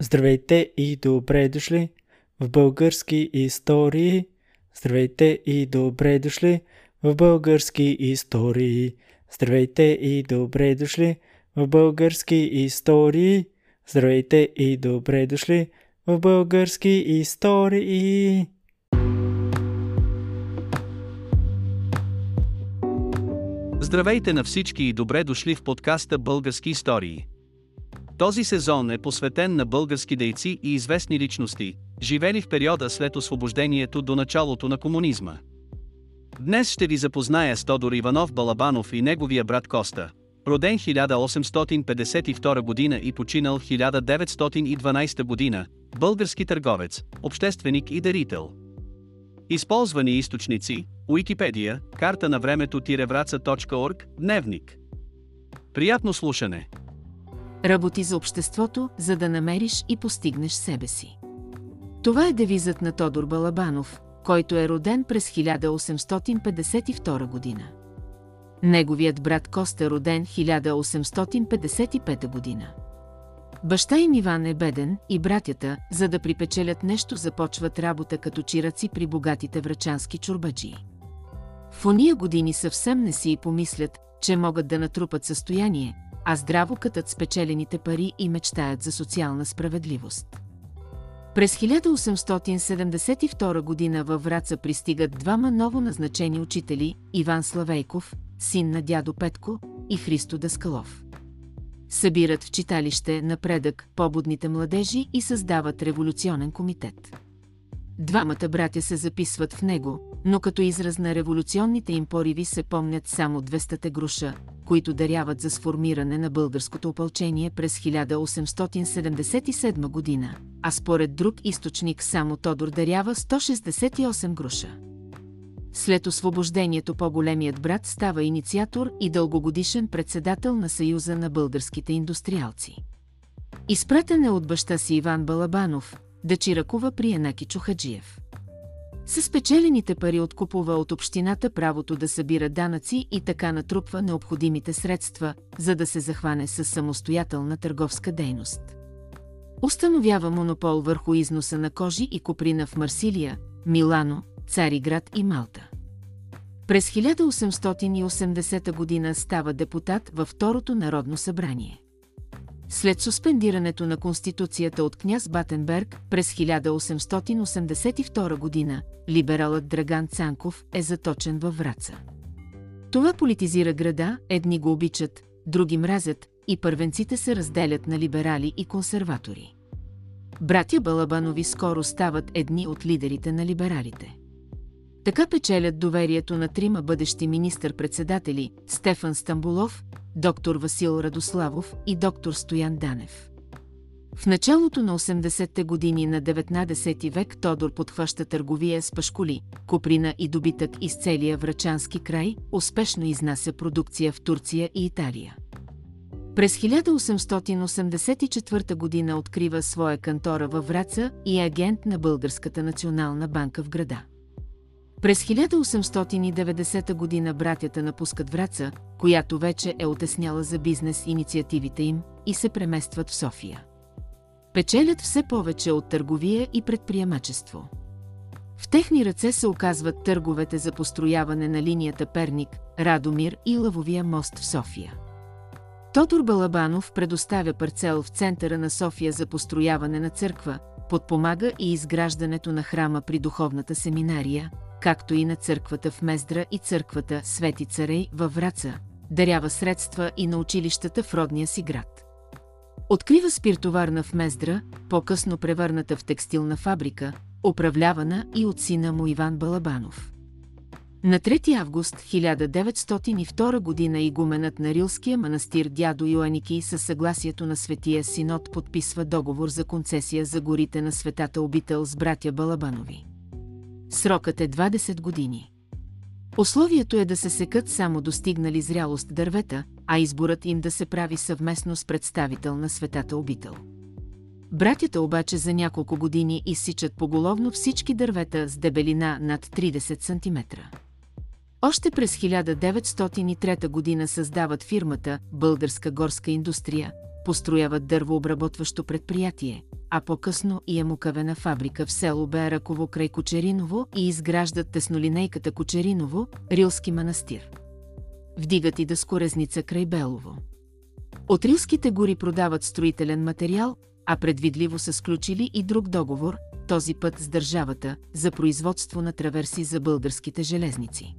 Здравейте и добре дошли в български истории. Здравейте и добре дошли в български истории. Здравейте и добре дошли в български истории. Здравейте и добре дошли в български истории. Здравейте на всички и добре дошли в подкаста Български истории. Този сезон е посветен на български дейци и известни личности, живели в периода след освобождението до началото на комунизма. Днес ще ви запозная с Тодор Иванов Балабанов и неговия брат Коста, роден 1852 година и починал 1912 година, български търговец, общественик и дарител. Използвани източници Уикипедия, карта на времето-враца.орг, дневник. Приятно слушане! Работи за обществото, за да намериш и постигнеш себе си. Това е девизът на Тодор Балабанов, който е роден през 1852 година. Неговият брат Коста роден 1855 година. Баща им Иван е беден и братята, за да припечелят нещо, започват работа като чираци при богатите врачански чурбаджи. В ония години съвсем не си и помислят, че могат да натрупат състояние, а здраво катат спечелените пари и мечтаят за социална справедливост. През 1872 година във Враца пристигат двама ново назначени учители – Иван Славейков, син на дядо Петко, и Христо Даскалов. Събират в читалище напредък побудните младежи и създават революционен комитет. Двамата братя се записват в него, но като израз на революционните им пориви се помнят само 200 груша, които даряват за сформиране на българското опълчение през 1877 година, а според друг източник само Тодор дарява 168 груша. След освобождението по-големият брат става инициатор и дългогодишен председател на Съюза на българските индустриалци. Изпратен е от баща си Иван Балабанов, да чиракува при Янаки Чухаджиев. С спечелените пари откупува от общината правото да събира данъци и така натрупва необходимите средства, за да се захване с самостоятелна търговска дейност. Установява монопол върху износа на кожи и коприна в Марсилия, Милано, Цариград и Малта. През 1880 година става депутат във Второто народно събрание. След суспендирането на Конституцията от княз Батенберг през 1882 година, либералът Драган Цанков е заточен във Враца. Това политизира града, едни го обичат, други мразят и първенците се разделят на либерали и консерватори. Братя Балабанови скоро стават едни от лидерите на либералите. Така печелят доверието на трима бъдещи министър-председатели Стефан Стамбулов, доктор Васил Радославов и доктор Стоян Данев. В началото на 80-те години на 19 век Тодор подхваща търговия с пашкули, коприна и добитък из целия врачански край, успешно изнася продукция в Турция и Италия. През 1884 година открива своя кантора във Враца и агент на Българската национална банка в града. През 1890 година братята напускат Враца, която вече е отесняла за бизнес инициативите им, и се преместват в София. Печелят все повече от търговия и предприемачество. В техни ръце се оказват търговете за построяване на линията Перник, Радомир и Лавовия мост в София. Тодор Балабанов предоставя парцел в центъра на София за построяване на църква, подпомага и изграждането на храма при духовната семинария, както и на църквата в Мездра и църквата Свети Царей във Враца, дарява средства и на училищата в родния си град. Открива спиртоварна в Мездра, по-късно превърната в текстилна фабрика, управлявана и от сина му Иван Балабанов. На 3 август 1902 година игуменът на Рилския манастир дядо Йоаники със съгласието на Светия Синод подписва договор за концесия за горите на светата обител с братя Балабанови. Срокът е 20 години. Условието е да се секат само достигнали зрялост дървета, а изборът им да се прави съвместно с представител на светата обител. Братята обаче за няколко години изсичат поголовно всички дървета с дебелина над 30 см. Още през 1903 година създават фирмата Българска горска индустрия, построяват дървообработващо предприятие, а по-късно и емукавена фабрика в село Бераково край Кочериново и изграждат теснолинейката Кочериново, Рилски манастир. Вдигат и дъскорезница край Белово. От Рилските гори продават строителен материал, а предвидливо са сключили и друг договор, този път с държавата, за производство на траверси за българските железници.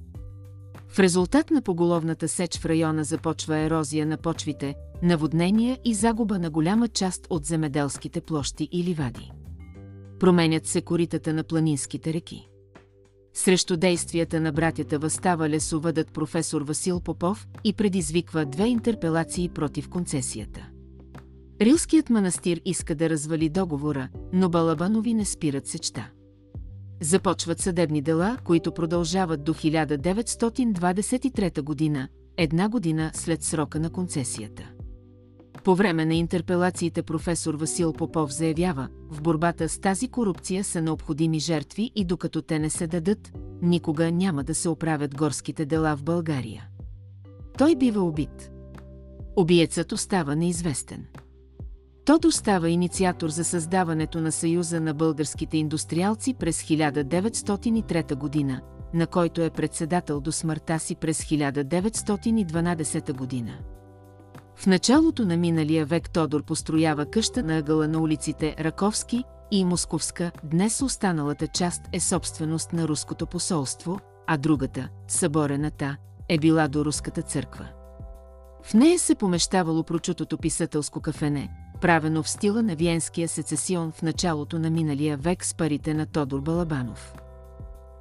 В резултат на поголовната сеч в района започва ерозия на почвите, наводнения и загуба на голяма част от земеделските площи и ливади. Променят се коритата на планинските реки. Срещу действията на братята възстава лесовъдът професор Васил Попов и предизвиква две интерпелации против концесията. Рилският манастир иска да развали договора, но Балабанови не спират сечта. Започват съдебни дела, които продължават до 1923 година, една година след срока на концесията. По време на интерпелациите професор Васил Попов заявява, в борбата с тази корупция са необходими жертви и докато те не се дадат, никога няма да се оправят горските дела в България. Той бива убит. Обиецът остава неизвестен. Тодор става инициатор за създаването на Съюза на българските индустриалци през 1903 година, на който е председател до смъртта си през 1912 година. В началото на миналия век Тодор построява къща на ъгъла на улиците Раковски и Московска, днес останалата част е собственост на руското посолство, а другата, съборената, е била до руската църква. В нея се помещавало прочутото писателско кафене, правено в стила на Виенския сецесион в началото на миналия век с парите на Тодор Балабанов.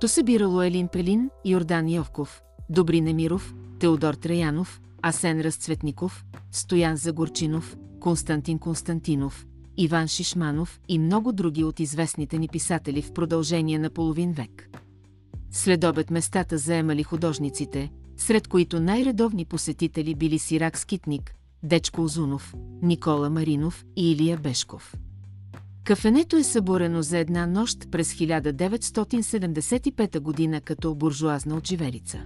То събирало Елин Пелин, Йордан Йовков, Добри Немиров, Теодор Траянов, Асен Разцветников, Стоян Загорчинов, Константин Константинов, Иван Шишманов и много други от известните ни писатели в продължение на половин век. След обед местата заемали художниците, сред които най-редовни посетители били Сирак Скитник, Дечко Озунов, Никола Маринов и Илия Бешков. Кафенето е съборено за една нощ през 1975 година като буржуазна отживелица.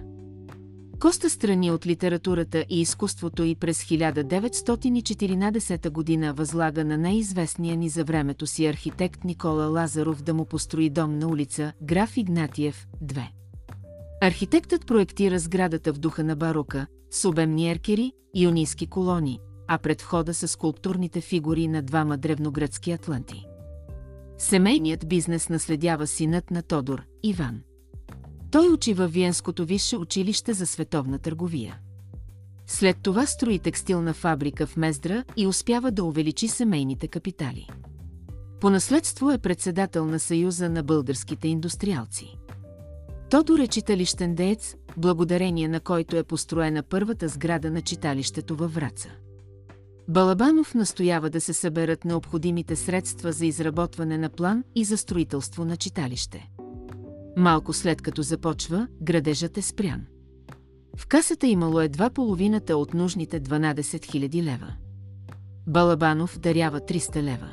Коста страни от литературата и изкуството и през 1914 година възлага на най-известния ни за времето си архитект Никола Лазаров да му построи дом на улица Граф Игнатиев, 2. Архитектът проектира сградата в духа на барока, с обемни еркери, ионийски колони, а пред входа са скулптурните фигури на двама древногръцки атланти. Семейният бизнес наследява синът на Тодор, Иван. Той учи във Виенското висше училище за световна търговия. След това строи текстилна фабрика в Мездра и успява да увеличи семейните капитали. По наследство е председател на Съюза на българските индустриалци. Тодор е читалищен деец, благодарение на който е построена първата сграда на читалището във Враца. Балабанов настоява да се съберат необходимите средства за изработване на план и за строителство на читалище. Малко след като започва, градежът е спрян. В касата имало едва половината от нужните 12 000 лева. Балабанов дарява 300 лева.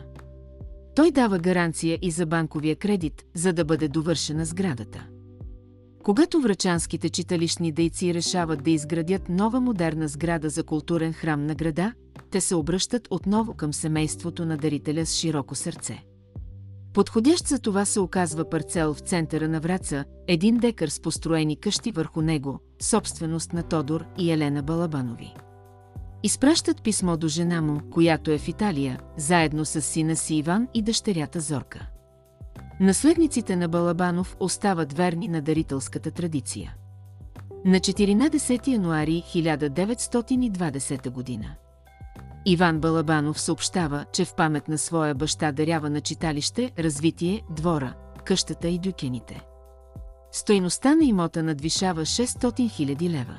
Той дава гаранция и за банковия кредит, за да бъде довършена сградата. Когато врачанските читалищни дейци решават да изградят нова модерна сграда за културен храм на града, те се обръщат отново към семейството на дарителя с широко сърце. Подходящ за това се оказва парцел в центъра на Враца, един декар с построени къщи върху него, собственост на Тодор и Елена Балабанови. Изпращат писмо до жена му, която е в Италия, заедно с сина си Иван и дъщерята Зорка. Наследниците на Балабанов остават верни на дарителската традиция. На 14 януари 1920 година Иван Балабанов съобщава, че в памет на своя баща дарява на читалище, развитие, двора, къщата и дюкените. Стойността на имота надвишава 600 000 лева.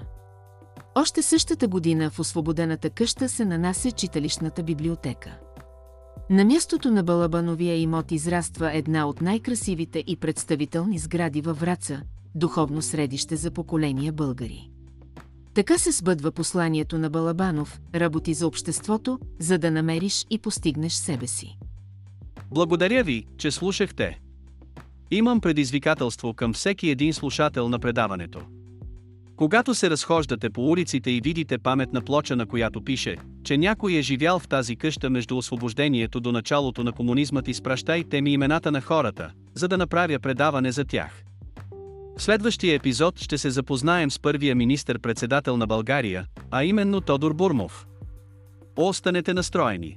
Още същата година в освободената къща се нанася читалищната библиотека. На мястото на Балабановия имот израства една от най-красивите и представителни сгради във Враца, духовно средище за поколения българи. Така се сбъдва посланието на Балабанов – работи за обществото, за да намериш и постигнеш себе си. Благодаря ви, че слушахте. Имам предизвикателство към всеки един слушател на предаването. Когато се разхождате по улиците и видите паметна плоча, на която пише, че някой е живял в тази къща между освобождението до началото на комунизмът, изпращайте ми имената на хората, за да направя предаване за тях. В следващия епизод ще се запознаем с първия министър-председател на България, а именно Тодор Бурмов. Останете настроени!